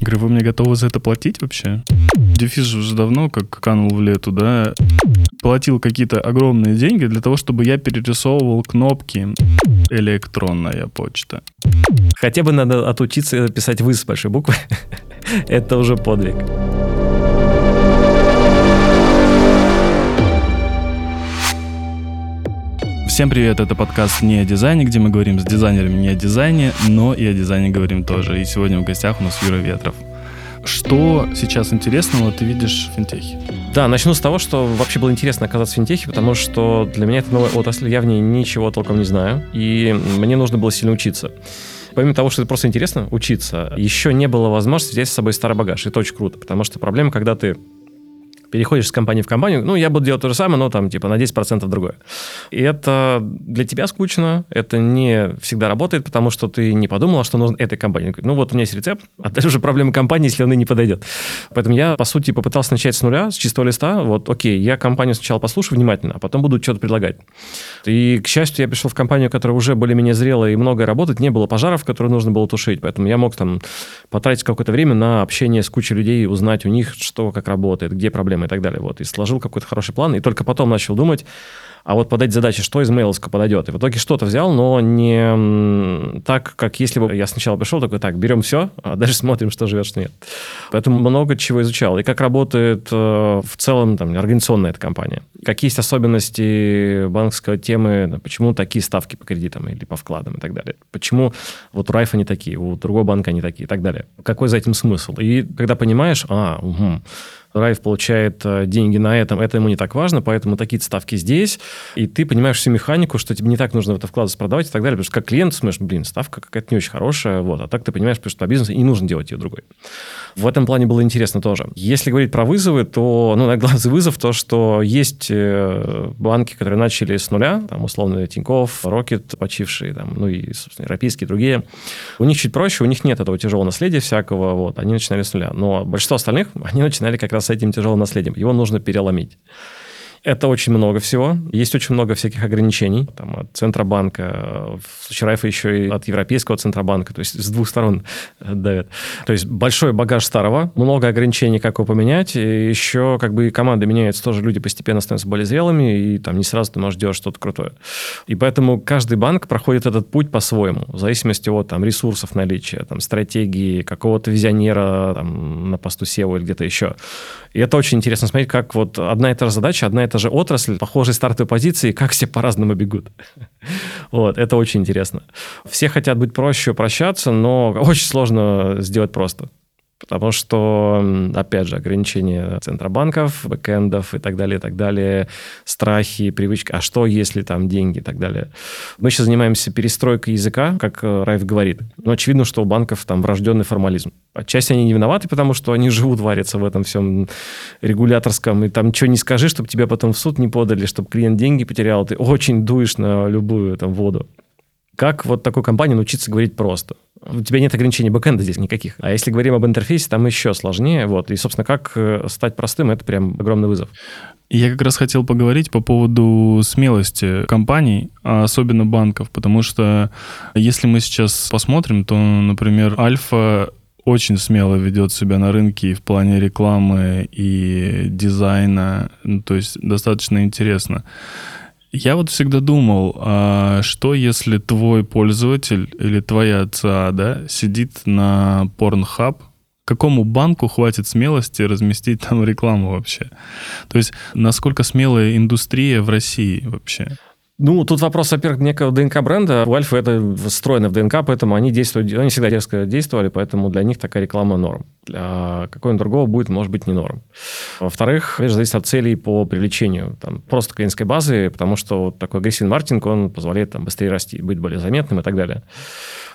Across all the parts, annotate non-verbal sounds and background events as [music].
Говорю, вы мне готовы за это платить вообще? Дефис уже давно как канул в лету, да. Платил какие-то огромные деньги для того, чтобы я перерисовывал кнопки электронная почта. Хотя бы надо отучиться писать «вы» с большой буквы. [laughs] Это уже подвиг. Всем привет, это подкаст «Не о дизайне», где мы говорим с дизайнерами не о дизайне, но и о дизайне говорим тоже. И сегодня в гостях у нас Юра Ветров. Что сейчас интересного ты видишь в финтехе? Да, начну с того, что вообще было интересно оказаться в финтехе, потому что для меня это новая отрасль, я в ней ничего толком не знаю, и мне нужно было сильно учиться. Помимо того, что это просто интересно учиться, еще не было возможности взять с собой старый багаж. Это очень круто, потому что проблема, когда ты переходишь с компании в компанию, ну, я буду делать то же самое, но там, типа, на 10% другое. И это для тебя скучно, это не всегда работает, потому что ты не подумал, что нужно этой компании. Ну, вот у меня есть рецепт, а дальше уже проблема компании, если он и не подойдет. Поэтому я, по сути, попытался начать с нуля, с чистого листа. Вот, окей, я компанию сначала послушаю внимательно, а потом буду что-то предлагать. И, к счастью, я пришел в компанию, которая уже более-менее зрелая и многое работает, не было пожаров, которые нужно было тушить, поэтому я мог там потратить какое-то время на общение с кучей людей, узнать у них, что как работает, где проблемы и так далее. Вот. И сложил какой-то хороший план, и только потом начал думать, а вот под эти задачи, что из Mailsk подойдет. И в итоге что-то взял, но не так, как если бы я сначала пришел, такой, так, берем все, [laughs] а дальше смотрим, что живет, что нет. Поэтому много чего изучал. И как работает э, в целом там, организационная эта компания. Какие есть особенности банковской темы, почему такие ставки по кредитам или по вкладам и так далее. Почему вот у Райфа не такие, у другого банка не такие и так далее. Какой за этим смысл? И когда понимаешь, а, угу, Райф получает э, деньги на этом, это ему не так важно, поэтому такие ставки здесь, и ты понимаешь всю механику, что тебе не так нужно в это вкладываться, продавать и так далее, потому что как клиент смотришь, блин, ставка какая-то не очень хорошая, вот, а так ты понимаешь, что по бизнесу и нужно делать ее другой. В этом плане было интересно тоже. Если говорить про вызовы, то, ну, главный вызов то, что есть э, банки, которые начали с нуля, там, условно, Тинькофф, Рокет, почившие, там, ну, и, собственно, европейские, другие. У них чуть проще, у них нет этого тяжелого наследия всякого, вот, они начинали с нуля. Но большинство остальных, [laughs] они начинали как раз с этим тяжелым наследием. Его нужно переломить. Это очень много всего. Есть очень много всяких ограничений. Там, от Центробанка, в случае Райфа еще и от Европейского Центробанка. То есть с двух сторон давят. То есть большой багаж старого, много ограничений, как его поменять. И еще как бы команды меняются, тоже люди постепенно становятся более зрелыми, и там не сразу ты можешь делать что-то крутое. И поэтому каждый банк проходит этот путь по-своему, в зависимости от там, ресурсов наличия, там, стратегии, какого-то визионера там, на посту SEO или где-то еще. И это очень интересно смотреть, как вот одна и та же задача, одна и та же отрасль, похожие стартовые позиции, как все по-разному бегут. [laughs] Вот, это очень интересно. Все хотят быть проще, прощаться, но очень сложно сделать просто. Потому что, опять же, ограничения центробанков, бэкэндов и так далее, и так далее, страхи, привычки, а что, если там деньги и так далее. Мы сейчас занимаемся перестройкой языка, как э, Райф говорит. Но очевидно, что у банков там врожденный формализм. Отчасти они не виноваты, потому что они живут, варятся в этом всем регуляторском, и там ничего не скажи, чтобы тебя потом в суд не подали, чтобы клиент деньги потерял, ты очень дуешь на любую там воду. Как вот такой компании научиться говорить просто? У тебя нет ограничений бэкэнда здесь никаких. А если говорим об интерфейсе, там еще сложнее. Вот. И, собственно, как э, стать простым, это прям огромный вызов. Я как раз хотел поговорить по поводу смелости компаний, а особенно банков, потому что если мы сейчас посмотрим, то, например, Альфа очень смело ведет себя на рынке и в плане рекламы и дизайна, ну, то есть достаточно интересно. Я вот всегда думал, а что если твой пользователь или твоя ЦА, да, сидит на Pornhub, какому банку хватит смелости разместить там рекламу вообще? То есть насколько смелая индустрия в России вообще? Ну, тут вопрос, во-первых, некого ДНК бренда. У Альфа это встроено в ДНК, поэтому они действуют, они всегда резко действовали, поэтому для них такая реклама норм. Для какого-нибудь другого будет, может быть, не норм. Во-вторых, конечно, зависит от целей по привлечению там, просто клиентской базы, потому что вот такой агрессивный маркетинг, он позволяет там, быстрее расти, быть более заметным и так далее.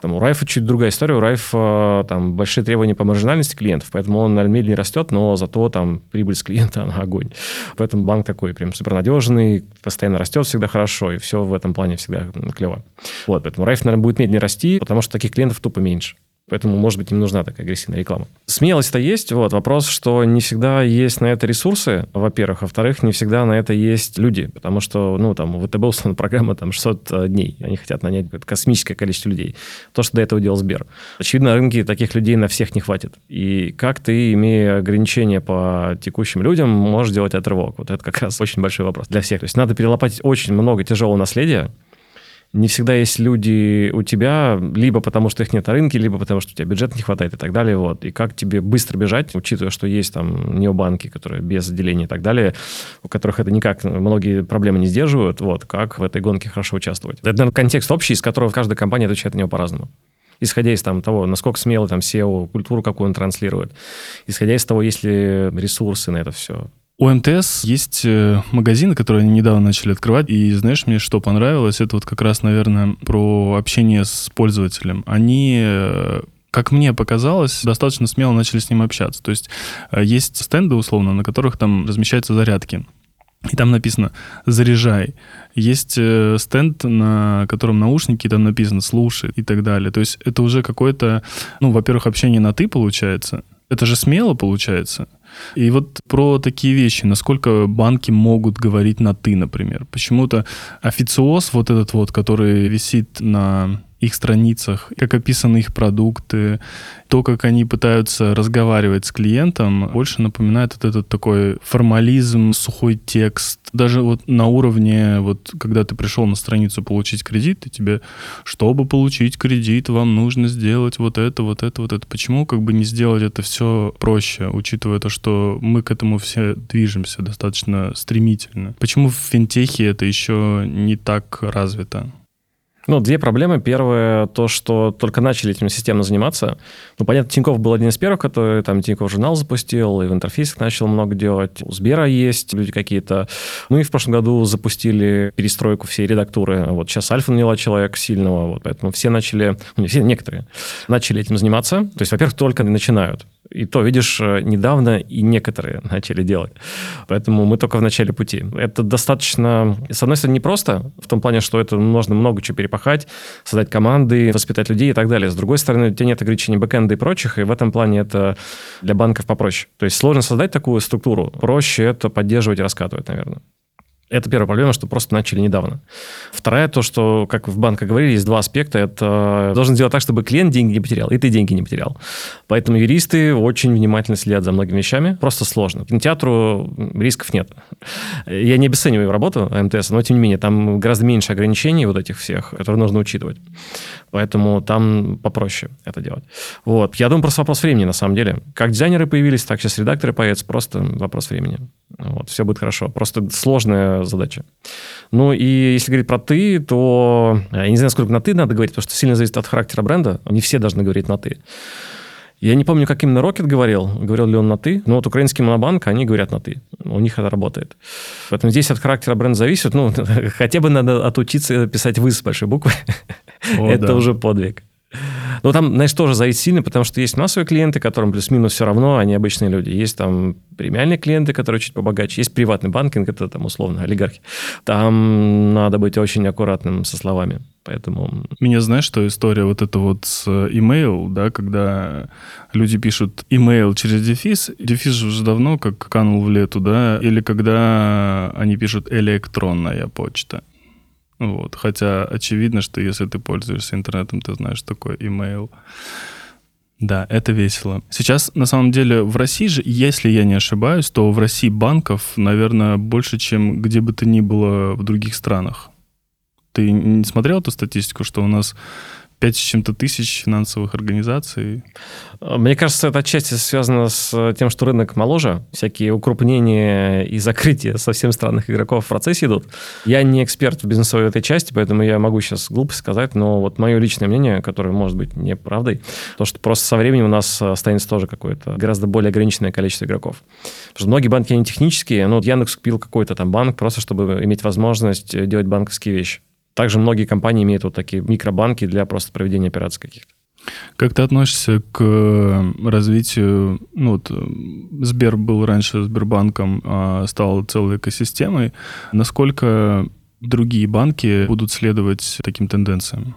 Там, у Райфа чуть другая история. У Райфа там большие требования по маржинальности клиентов, поэтому он, наверное, медленнее растет, но зато там прибыль с клиента, [laughs] она огонь. Поэтому банк такой прям супернадежный, постоянно растет всегда хорошо, и все в этом плане всегда клево. Вот, поэтому Райф, наверное, будет медленнее расти, потому что таких клиентов тупо меньше. Поэтому, может быть, им нужна такая агрессивная реклама. Смелость-то есть. Вот. Вопрос, что не всегда есть на это ресурсы, во-первых. Во-вторых, не всегда на это есть люди. Потому что, ну, там, у ВТБ условно программа там 600 э, дней. Они хотят нанять космическое количество людей. То, что до этого делал Сбер. Очевидно, на рынке таких людей на всех не хватит. И как ты, имея ограничения по текущим людям, можешь делать отрывок? Вот это как раз очень большой вопрос для всех. То есть надо перелопатить очень много тяжелого наследия, не всегда есть люди у тебя, либо потому что их нет на рынке, либо потому что у тебя бюджета не хватает и так далее. Вот. И как тебе быстро бежать, учитывая, что есть там необанки, которые без отделения и так далее, у которых это никак, многие проблемы не сдерживают, вот, как в этой гонке хорошо участвовать. Это, наверное, контекст общий, из которого каждая компания отвечает на него по-разному исходя из там, того, насколько смело там SEO, культуру, какую он транслирует, исходя из того, есть ли ресурсы на это все. У МТС есть э, магазины, которые они недавно начали открывать, и знаешь, мне что понравилось, это вот как раз, наверное, про общение с пользователем. Они э, как мне показалось, достаточно смело начали с ним общаться. То есть э, есть стенды, условно, на которых там размещаются зарядки. И там написано «заряжай». Есть стенд, на котором наушники, там написано «слушай» и так далее. То есть это уже какое-то, ну, во-первых, общение на «ты» получается. Это же смело получается. И вот про такие вещи, насколько банки могут говорить на «ты», например. Почему-то официоз вот этот вот, который висит на их страницах, как описаны их продукты, то, как они пытаются разговаривать с клиентом, больше напоминает вот этот такой формализм, сухой текст. Даже вот на уровне, вот когда ты пришел на страницу получить кредит, и тебе, чтобы получить кредит, вам нужно сделать вот это, вот это, вот это. Почему как бы не сделать это все проще, учитывая то, что мы к этому все движемся достаточно стремительно? Почему в финтехе это еще не так развито? Ну, две проблемы. Первое, то, что только начали этим системно заниматься. Ну, понятно, Тиньков был один из первых, который там Тиньков журнал запустил, и в интерфейсах начал много делать. У Сбера есть люди какие-то. Ну, и в прошлом году запустили перестройку всей редактуры. Вот сейчас Альфа наняла человека сильного, вот поэтому все начали, ну, не все, некоторые, начали этим заниматься. То есть, во-первых, только начинают. И то, видишь, э, недавно и некоторые [laughs] начали делать. Поэтому мы только в начале пути. Это достаточно, с одной стороны, непросто, в том плане, что это нужно много чего перепахать, создать команды, воспитать людей и так далее. С другой стороны, у тебя нет ограничений бэкэнда и прочих, и в этом плане это для банков попроще. То есть сложно создать такую структуру, проще это поддерживать и раскатывать, наверное. Это первая проблема, что просто начали недавно. Вторая, то, что, как в банках говорили, есть два аспекта. Это должен сделать так, чтобы клиент деньги не потерял, и ты деньги не потерял. Поэтому юристы очень внимательно следят за многими вещами. Просто сложно. Кинотеатру рисков нет. Я не обесцениваю работу МТС, но тем не менее, там гораздо меньше ограничений вот этих всех, которые нужно учитывать. Поэтому там попроще это делать. Вот. Я думаю, просто вопрос времени, на самом деле. Как дизайнеры появились, так сейчас редакторы появятся. Просто вопрос времени. Вот. Все будет хорошо. Просто сложная задача. Ну и если говорить про «ты», то я не знаю, сколько на «ты» надо говорить, потому что сильно зависит от характера бренда. Не все должны говорить на «ты». Я не помню, как именно Рокет говорил, говорил ли он на «ты», но вот украинский монобанк, они говорят на «ты». У них это работает. Поэтому здесь от характера бренда зависит. Ну, [laughs] хотя бы надо отучиться писать «вы» с большой буквы. О, [laughs] это да. уже подвиг. Но там, знаешь, тоже зависит сильно, потому что есть массовые клиенты, которым плюс-минус все равно, они обычные люди. Есть там премиальные клиенты, которые чуть побогаче. Есть приватный банкинг, это там условно олигархи. Там надо быть очень аккуратным со словами. Поэтому... Меня знаешь, что история вот эта вот с email, да, когда люди пишут email через дефис, дефис же уже давно как канул в лету, да, или когда они пишут электронная почта. Вот. Хотя очевидно, что если ты пользуешься интернетом, ты знаешь такой email. Да, это весело. Сейчас, на самом деле, в России же, если я не ошибаюсь, то в России банков, наверное, больше, чем где бы то ни было в других странах. Ты не смотрел эту статистику, что у нас 5 с чем-то тысяч финансовых организаций. Мне кажется, это отчасти связано с тем, что рынок моложе. Всякие укрупнения и закрытия совсем странных игроков в процессе идут. Я не эксперт в бизнесовой этой части, поэтому я могу сейчас глупость сказать, но вот мое личное мнение, которое может быть неправдой, то, что просто со временем у нас останется тоже какое-то гораздо более ограниченное количество игроков. Потому что многие банки, они технические, но вот Яндекс купил какой-то там банк просто, чтобы иметь возможность делать банковские вещи. Также многие компании имеют вот такие микробанки для просто проведения операций каких-то. Как ты относишься к э, развитию, ну вот э, Сбер был раньше Сбербанком, а стал целой экосистемой. Насколько другие банки будут следовать таким тенденциям?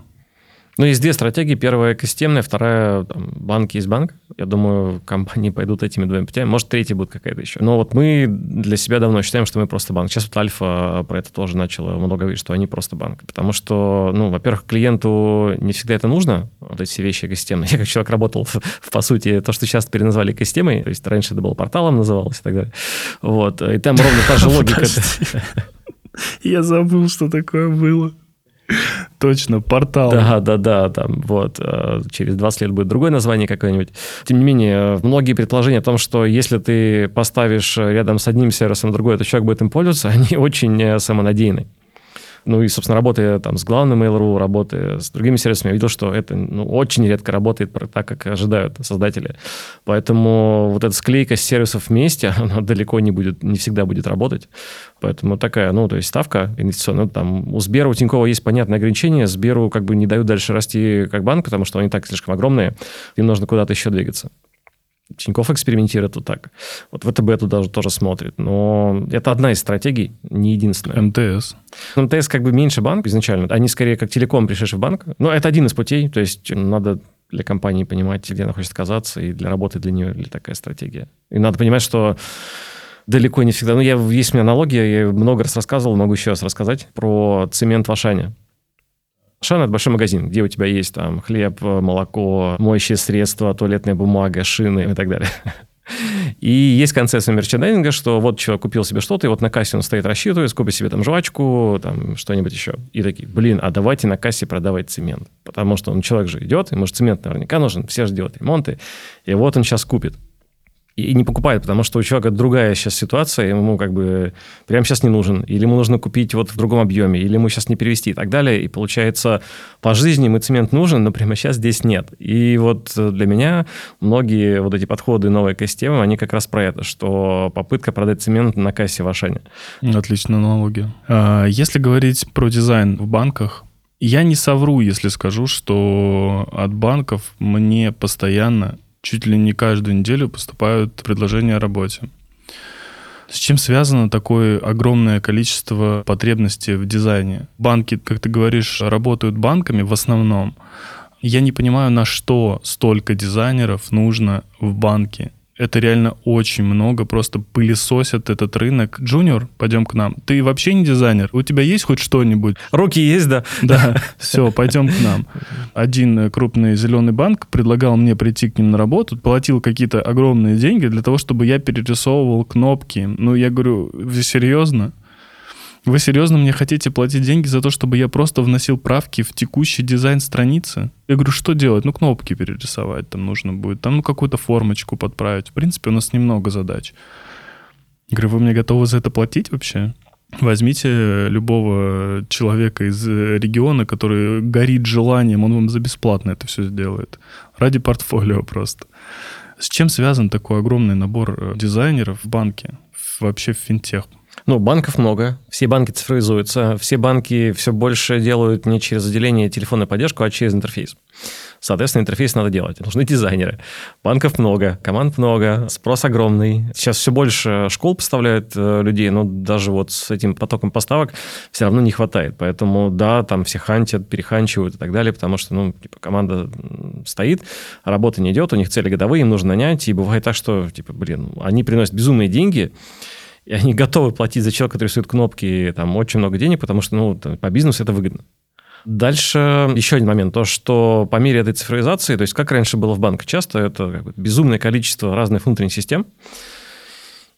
Ну, есть две стратегии. Первая экосистемная, вторая там, банки из банк. Я думаю, компании [laughs] пойдут этими двумя путями. Может, третья будет какая-то еще. Но вот мы для себя давно считаем, что мы просто банк. Сейчас вот Альфа про это тоже начала много говорить, что они просто банк. Потому что, ну, во-первых, клиенту не всегда это нужно, вот эти все вещи экосистемные. [laughs] Я как человек работал, [laughs] в, по сути, то, что сейчас теперь назвали экосистемой, то есть раньше это было порталом называлось и так далее. Вот. И там ровно та же логика. Я забыл, что такое было. [laughs] Точно, портал. Да, да, да, там вот. Э, через 20 лет будет другое название какое-нибудь. Тем не менее, многие предположения о том, что если ты поставишь рядом с одним сервисом другой, то человек будет им пользоваться, [laughs] они очень э, самонадеянны. Ну и, собственно, работая там с главным Mail.ru, работая с другими сервисами, я видел, что это ну, очень редко работает так, как ожидают создатели. Поэтому вот эта склейка сервисов вместе, [laughs] она далеко не будет, не всегда будет работать. Поэтому такая, ну, то есть ставка инвестиционная. Ну, там у Сбера, у Тинькова есть понятные ограничения. Сберу как бы не дают дальше расти как банк, потому что они так слишком огромные. Им нужно куда-то еще двигаться. Тинькофф экспериментирует вот так. Вот ВТБ туда тоже, тоже смотрит. Но это одна из стратегий, не единственная. МТС. МТС как бы меньше банк изначально. Они скорее как телеком, пришедший в банк. Но это один из путей. То есть надо для компании понимать, где она хочет оказаться, и для работы для нее ли такая стратегия. И надо понимать, что далеко не всегда... Ну, я, есть у меня аналогия, я много раз рассказывал, могу еще раз рассказать про цемент в Ашане. Шан – это большой магазин, где у тебя есть там хлеб, молоко, моющие средства, туалетная бумага, шины и так далее. [laughs] И есть концепция мерчендайзинга, что вот человек купил себе что-то, и вот на кассе он стоит, рассчитывает, купит себе там жвачку, там что-нибудь еще. И такие, блин, а давайте на кассе продавать цемент. Потому что он, человек же идет, ему же цемент наверняка нужен, все же делают ремонты. И вот он сейчас купит и не покупает, потому что у человека другая сейчас ситуация, ему как бы прямо сейчас не нужен, или ему нужно купить вот в другом объеме, или ему сейчас не перевести и так далее. И получается, по жизни ему цемент нужен, но прямо сейчас здесь нет. И вот для меня многие вот эти подходы новой экосистемы, они как раз про это, что попытка продать цемент на кассе в Ашане. Отличная аналогия. А, если говорить про дизайн в банках, я не совру, если скажу, что от банков мне постоянно чуть ли не каждую неделю поступают предложения о работе. С чем связано такое огромное количество потребностей в дизайне? Банки, как ты говоришь, работают банками в основном. Я не понимаю, на что столько дизайнеров нужно в банке это реально очень много, просто пылесосят этот рынок. Джуниор, пойдем к нам. Ты вообще не дизайнер? У тебя есть хоть что-нибудь? Руки есть, да? Да, все, пойдем к нам. Один крупный зеленый банк предлагал мне прийти к ним на работу, платил какие-то огромные деньги для того, чтобы я перерисовывал кнопки. Ну, я говорю, серьезно? Вы серьезно мне хотите платить деньги за то, чтобы я просто вносил правки в текущий дизайн страницы? Я говорю, что делать? Ну, кнопки перерисовать там нужно будет, там ну какую-то формочку подправить. В принципе, у нас немного задач. Я говорю, вы мне готовы за это платить вообще? Возьмите любого человека из региона, который горит желанием, он вам за бесплатно это все сделает. Ради портфолио просто. С чем связан такой огромный набор э, дизайнеров в банке? Вообще в финтех? Ну, банков много, все банки цифровизуются, все банки все больше делают не через отделение телефонной поддержку, а через интерфейс. Соответственно, интерфейс надо делать. Нужны дизайнеры. Банков много, команд много, спрос огромный. Сейчас все больше школ поставляют э, людей, но даже вот с этим потоком поставок все равно не хватает. Поэтому, да, там все хантят, переханчивают и так далее, потому что, ну, типа, команда стоит, работа не идет, у них цели годовые, им нужно нанять, и бывает так, что, типа, блин, они приносят безумные деньги, и они готовы платить за человека, который рисует кнопки, там, очень много денег, потому что, ну, по бизнесу это выгодно. Дальше еще один момент, то, что по мере этой цифровизации, то есть как раньше было в банках, часто это как бы безумное количество разных внутренних систем,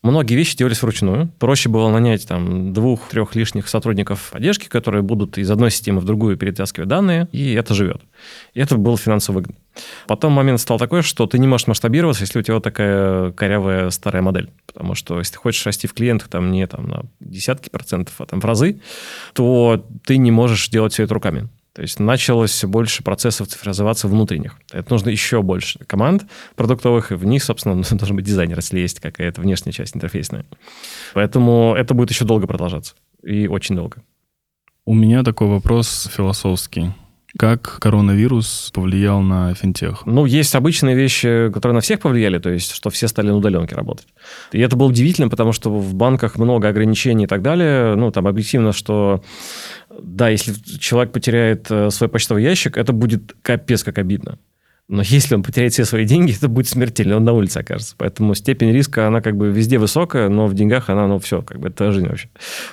Многие вещи делались вручную. Проще было нанять там двух-трех лишних сотрудников поддержки, которые будут из одной системы в другую перетаскивать данные, и это живет. И это было финансово выгодно. Потом момент стал такой, что ты не можешь масштабироваться, если у тебя такая корявая старая модель. Потому что если ты хочешь расти в клиентах там не там, на десятки процентов, а там в разы, то ты не можешь делать все это руками. То есть началось больше процессов цифровизоваться внутренних. Это нужно еще больше команд продуктовых, и в них, собственно, [laughs] должен быть дизайнер, если есть какая-то внешняя часть интерфейсная. Поэтому это будет еще долго продолжаться. И очень долго. У меня такой вопрос философский. Как коронавирус повлиял на финтех? Ну, есть обычные вещи, которые на всех повлияли, то есть, что все стали на удаленке работать. И это было удивительно, потому что в банках много ограничений и так далее. Ну, там объективно, что Да, если человек потеряет э, свой почтовый ящик, это будет капец как обидно. Но если он потеряет все свои деньги, [laughs] это будет смертельно, он на улице окажется. Поэтому степень риска, она как бы везде высокая, но в деньгах она, ну, все, как бы это жизнь вообще.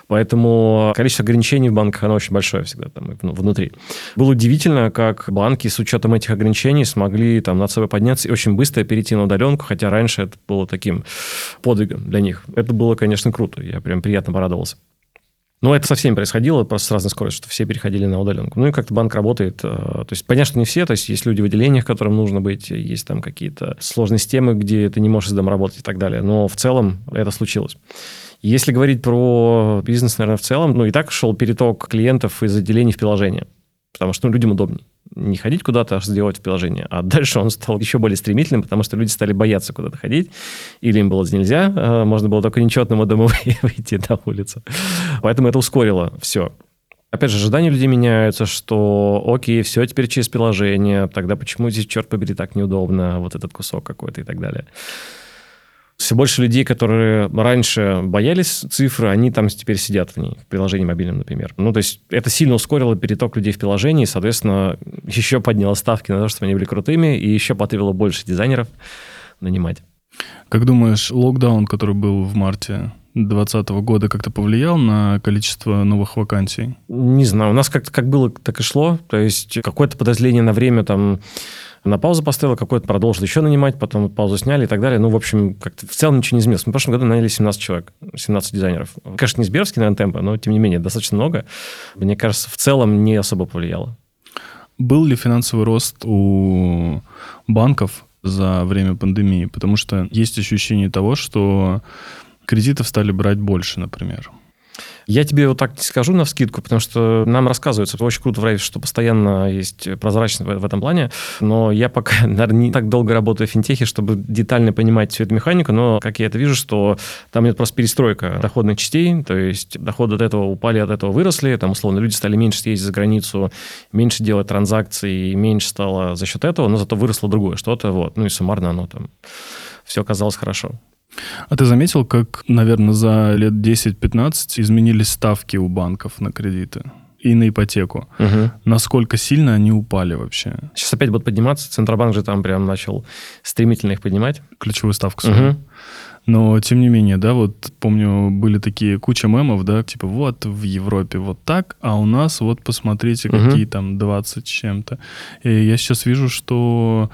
Поэтому количество ограничений в банках, оно очень большое всегда там внутри. Было удивительно, как банки с учетом этих ограничений смогли там над собой подняться и очень быстро перейти на удаленку, хотя раньше это было таким подвигом для них. Это было, конечно, круто. Я прям приятно порадовался. Но это со всеми происходило, просто с разной скоростью, что все переходили на удаленку. Ну и как-то банк работает. Э, то есть понятно, не все, то есть есть люди в отделениях, которым нужно быть, есть там какие-то сложные системы, где ты не можешь из дома работать и так далее. Но в целом это случилось. Если говорить про бизнес, наверное, в целом, ну и так шел переток клиентов из отделений в приложение, потому что ну, людям удобнее не ходить куда-то, а сделать в приложении. А дальше он стал [laughs] еще более стремительным, потому что люди стали бояться куда-то ходить, или им было нельзя, а можно было только нечетному дому [laughs] выйти на улицу. Поэтому это ускорило все. Опять же, ожидания людей меняются, что окей, все теперь через приложение, тогда почему здесь, черт побери, так неудобно, вот этот кусок какой-то и так далее. Все больше людей, которые раньше боялись цифры, они там теперь сидят в ней, в приложении мобильном, например. Ну, то есть это сильно ускорило переток людей в приложении, и, соответственно, еще подняло ставки на то, чтобы они были крутыми, и еще потребовало больше дизайнеров нанимать. Как думаешь, локдаун, который был в марте 2020 года, как-то повлиял на количество новых вакансий? Не знаю. У нас как-то как было, так и шло. То есть какое-то подразделение на время там на паузу поставил, какой-то продолжил еще нанимать, потом паузу сняли и так далее. Ну, в общем, как-то в целом ничего не изменилось. Мы в прошлом году наняли 17 человек, 17 дизайнеров. Конечно, не Сберовский, наверное, темпа, но, тем не менее, достаточно много. Мне кажется, в целом не особо повлияло. Был ли финансовый рост у банков за время пандемии? Потому что есть ощущение того, что кредитов стали брать больше, например. Я тебе вот так скажу на вскидку, потому что нам рассказывается, это очень круто в Райфе, что постоянно есть прозрачность в, этом плане, но я пока, [laughs] наверное, не так долго работаю в финтехе, чтобы детально понимать всю эту механику, но, как я это вижу, что там идет просто перестройка доходных частей, то есть доходы от этого упали, от этого выросли, там, условно, люди стали меньше ездить за границу, меньше делать транзакций, меньше стало за счет этого, но зато выросло другое что-то, вот, ну и суммарно оно там все оказалось хорошо. А ты заметил, как, наверное, за лет 10-15 изменились ставки у банков на кредиты? и на ипотеку. Угу. Насколько сильно они упали вообще? Сейчас опять будут подниматься. Центробанк же там прям начал стремительно их поднимать. Ключевую ставку свою. Угу. Но, тем не менее, да, вот помню, были такие куча мемов, да, типа вот в Европе вот так, а у нас вот посмотрите, какие угу. там 20 чем-то. И я сейчас вижу, что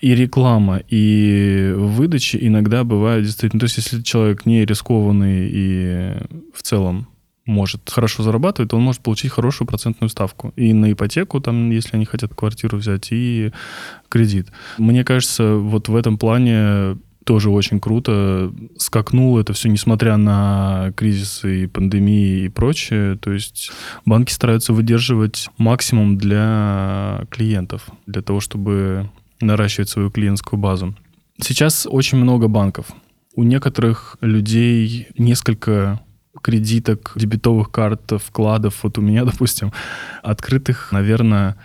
и реклама, и выдача иногда бывают действительно... То есть, если человек не рискованный и в целом может хорошо зарабатывать, он может получить хорошую процентную ставку. И на ипотеку, там, если они хотят квартиру взять, и кредит. Мне кажется, вот в этом плане тоже очень круто скакнуло это все, несмотря на кризисы и пандемии и прочее. То есть банки стараются выдерживать максимум для клиентов, для того, чтобы наращивать свою клиентскую базу. Сейчас очень много банков. У некоторых людей несколько кредиток, дебетовых карт, вкладов. Вот у меня, [laughs] допустим, открытых, наверное,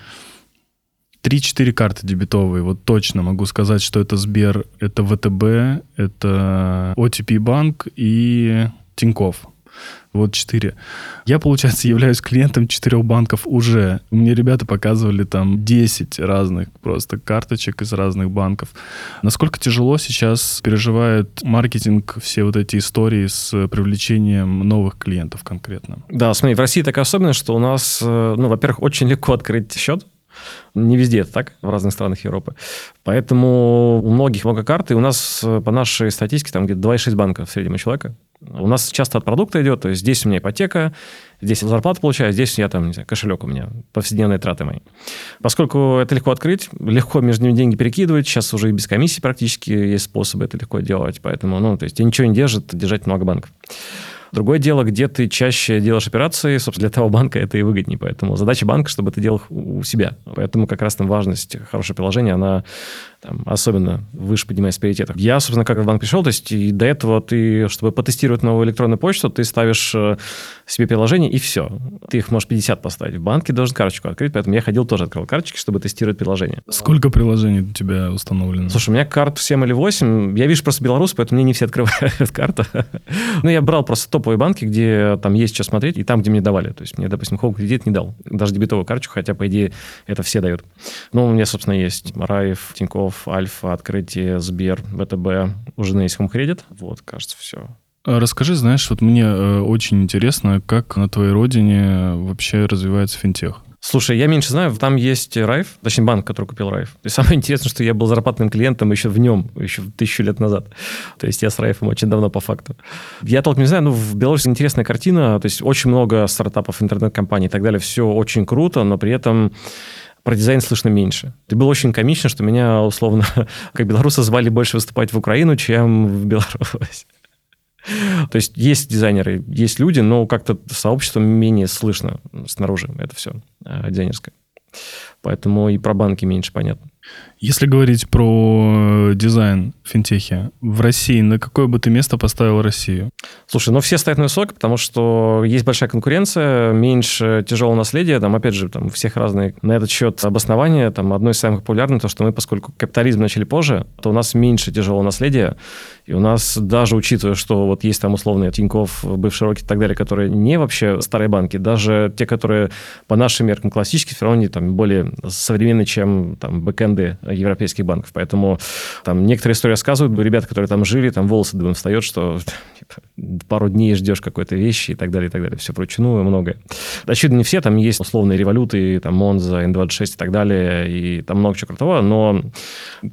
3-4 карты дебетовые. Вот точно могу сказать, что это Сбер, это ВТБ, это OTP банк и Тиньков. Вот четыре. Я, получается, являюсь клиентом четырех банков уже. Мне ребята показывали там 10 разных просто карточек из разных банков. Насколько тяжело сейчас переживает маркетинг все вот эти истории с привлечением новых клиентов конкретно? Да, смотри, в России такая особенность, что у нас, э, ну, во-первых, очень легко открыть счет, не везде это так, в разных странах Европы. Поэтому у многих много карт, и у нас э, по нашей статистике там где-то 2,6 банка в среднем у человека. У нас часто от продукта идет, то есть здесь у меня ипотека, здесь я зарплату получаю, здесь я там, не знаю, кошелек у меня, повседневные траты мои. Поскольку это легко открыть, легко между ними деньги перекидывать, сейчас уже и без комиссии практически есть способы это легко делать, поэтому, ну, то есть тебе ничего не держит держать много банков. Другое дело, где ты чаще делаешь операции, собственно, для того банка это и выгоднее. Поэтому задача банка, чтобы ты делал у себя. Поэтому как раз там важность хорошего приложения, она там, особенно выше поднимаясь в приоритетах. Я, собственно, как в банк пришел, то есть и до этого ты, чтобы потестировать новую электронную почту, ты ставишь э, себе приложение, и все. Ты их можешь 50 поставить. В банке должен карточку открыть, поэтому я ходил тоже открыл карточки, чтобы тестировать приложение. Сколько приложений у тебя установлено? Слушай, у меня карт 7 или 8. Я вижу просто белорус, поэтому мне не все открывают [laughs] карту. ну, я брал просто топовые банки, где там есть что смотреть, и там, где мне давали. То есть мне, допустим, Home кредит не дал. Даже дебетовую карточку, хотя, по идее, это все дают. Ну, у меня, собственно, есть Раев, Тиньков, Альфа, Открытие, Сбер, ВТБ. У жены есть кредит. Вот, кажется, все. А расскажи, знаешь, вот мне э, очень интересно, как на твоей родине вообще развивается финтех. Слушай, я меньше знаю, там есть Райф, точнее банк, который купил Райф. И самое [laughs] интересное, что я был зарплатным клиентом еще в нем, еще тысячу лет назад. То есть я с Райфом очень давно по факту. Я толком не знаю, но в Беларуси интересная картина, то есть очень много стартапов, интернет-компаний и так далее, все очень круто, но при этом про дизайн слышно меньше. Это было очень комично, что меня, условно, [laughs] как белоруса звали больше выступать в Украину, чем в Беларусь. [laughs] То есть есть дизайнеры, есть люди, но как-то сообщество менее слышно снаружи. Это все э, дизайнерское. Поэтому и про банки меньше понятно. Если говорить про э, дизайн финтехи в России, на какое бы ты место поставил Россию? Слушай, ну все стоят на высоко, потому что есть большая конкуренция, меньше тяжелого наследия, там, опять же, там у всех разные на этот счет обоснования, там, одно из самых популярных, то, что мы, поскольку капитализм начали позже, то у нас меньше тяжелого наследия, и у нас даже учитывая, что вот есть там условные Тиньков, бывший Рокет и так далее, которые не вообще старые банки, даже те, которые по нашим меркам классические, все равно они там более современные, чем там бэкэнды европейских банков. Поэтому там некоторые истории рассказывают, ребята, которые там жили, там волосы дыбом встает, что типа, пару дней ждешь какой-то вещи и так далее, и так далее. Все вручную, многое. Очевидно, не все, там есть условные революты, там Монза, N26 и так далее, и там много чего крутого, но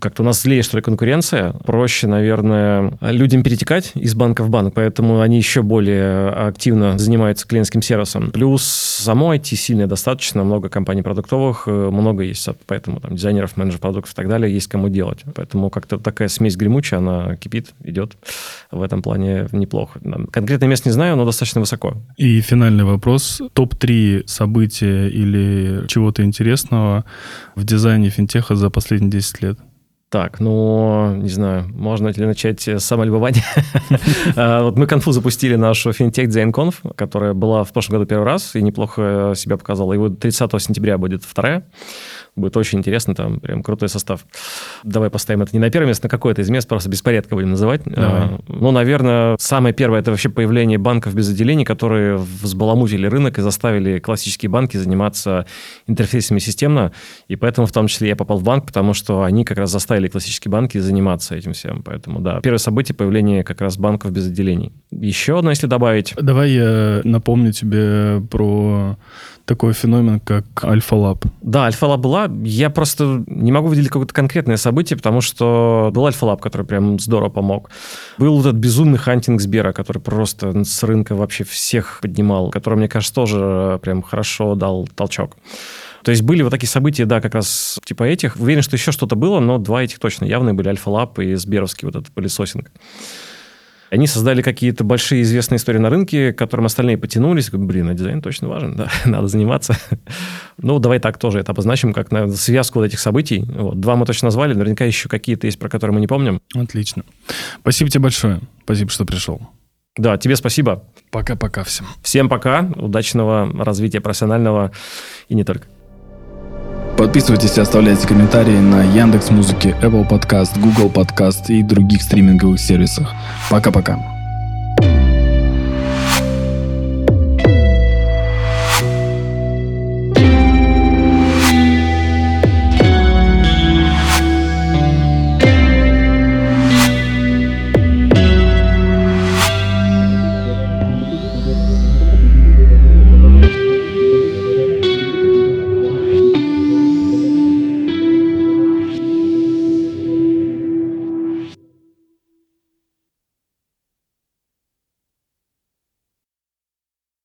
как-то у нас злее, что ли, конкуренция. Проще, наверное, людям перетекать из банка в банк, поэтому они еще более активно занимаются клиентским сервисом. Плюс само IT сильно достаточно, много компаний продуктовых, много есть, поэтому там дизайнеров, менеджеров продуктов и так далее, есть кому делать. Поэтому как-то такая смесь гремучая, она кипит, идет в этом плане неплохо. Конкретное место не знаю, но достаточно высоко. И финальный вопрос. Топ-3 события или чего-то интересного в дизайне финтеха за последние 10 лет? Так, ну, не знаю, можно ли начать с самолюбования? [laughs] А, вот мы конфу запустили нашу финтех Design Conf, которая была в прошлом году первый раз и неплохо себя показала. И вот 30 сентября будет вторая. Будет очень интересно, там прям крутой состав. Давай поставим это не на первое место, на какое-то из мест, просто беспорядка будем называть. А, ну, наверное, самое первое, это вообще появление банков без отделений, которые взбаламутили рынок и заставили классические банки заниматься интерфейсами системно. И поэтому в том числе я попал в банк, потому что они как раз заставили классические банки заниматься этим всем. Поэтому, да, первое событие появление как раз банков без отделений. Еще одно, если добавить. Давай я напомню тебе про такой феномен, как Альфа-Лаб. Да, Альфа-Лаб была. Я просто не могу выделить какое-то конкретное событие, потому что был Альфа-Лаб, который прям здорово помог. Был вот этот безумный хантинг Сбера, который просто с рынка вообще всех поднимал, который, мне кажется, тоже прям хорошо дал толчок. То есть были вот такие события, да, как раз типа этих. Уверен, что еще что-то было, но два этих точно явные были Альфа-Лаб и Сберовский вот этот пылесосинг. Они создали какие-то большие известные истории на рынке, к которым остальные потянулись. Блин, а дизайн точно важен, да, [laughs] надо заниматься. [laughs] ну, давай так тоже это обозначим, как на связку вот этих событий. Вот. Два мы точно назвали, наверняка еще какие-то есть, про которые мы не помним. Отлично. Спасибо тебе большое. Спасибо, что пришел. Да, тебе спасибо. Пока-пока всем. Всем пока, удачного развития профессионального и не только. Подписывайтесь и оставляйте комментарии на Яндекс Музыке, Apple Podcast, Google Podcast и других стриминговых сервисах. Пока-пока.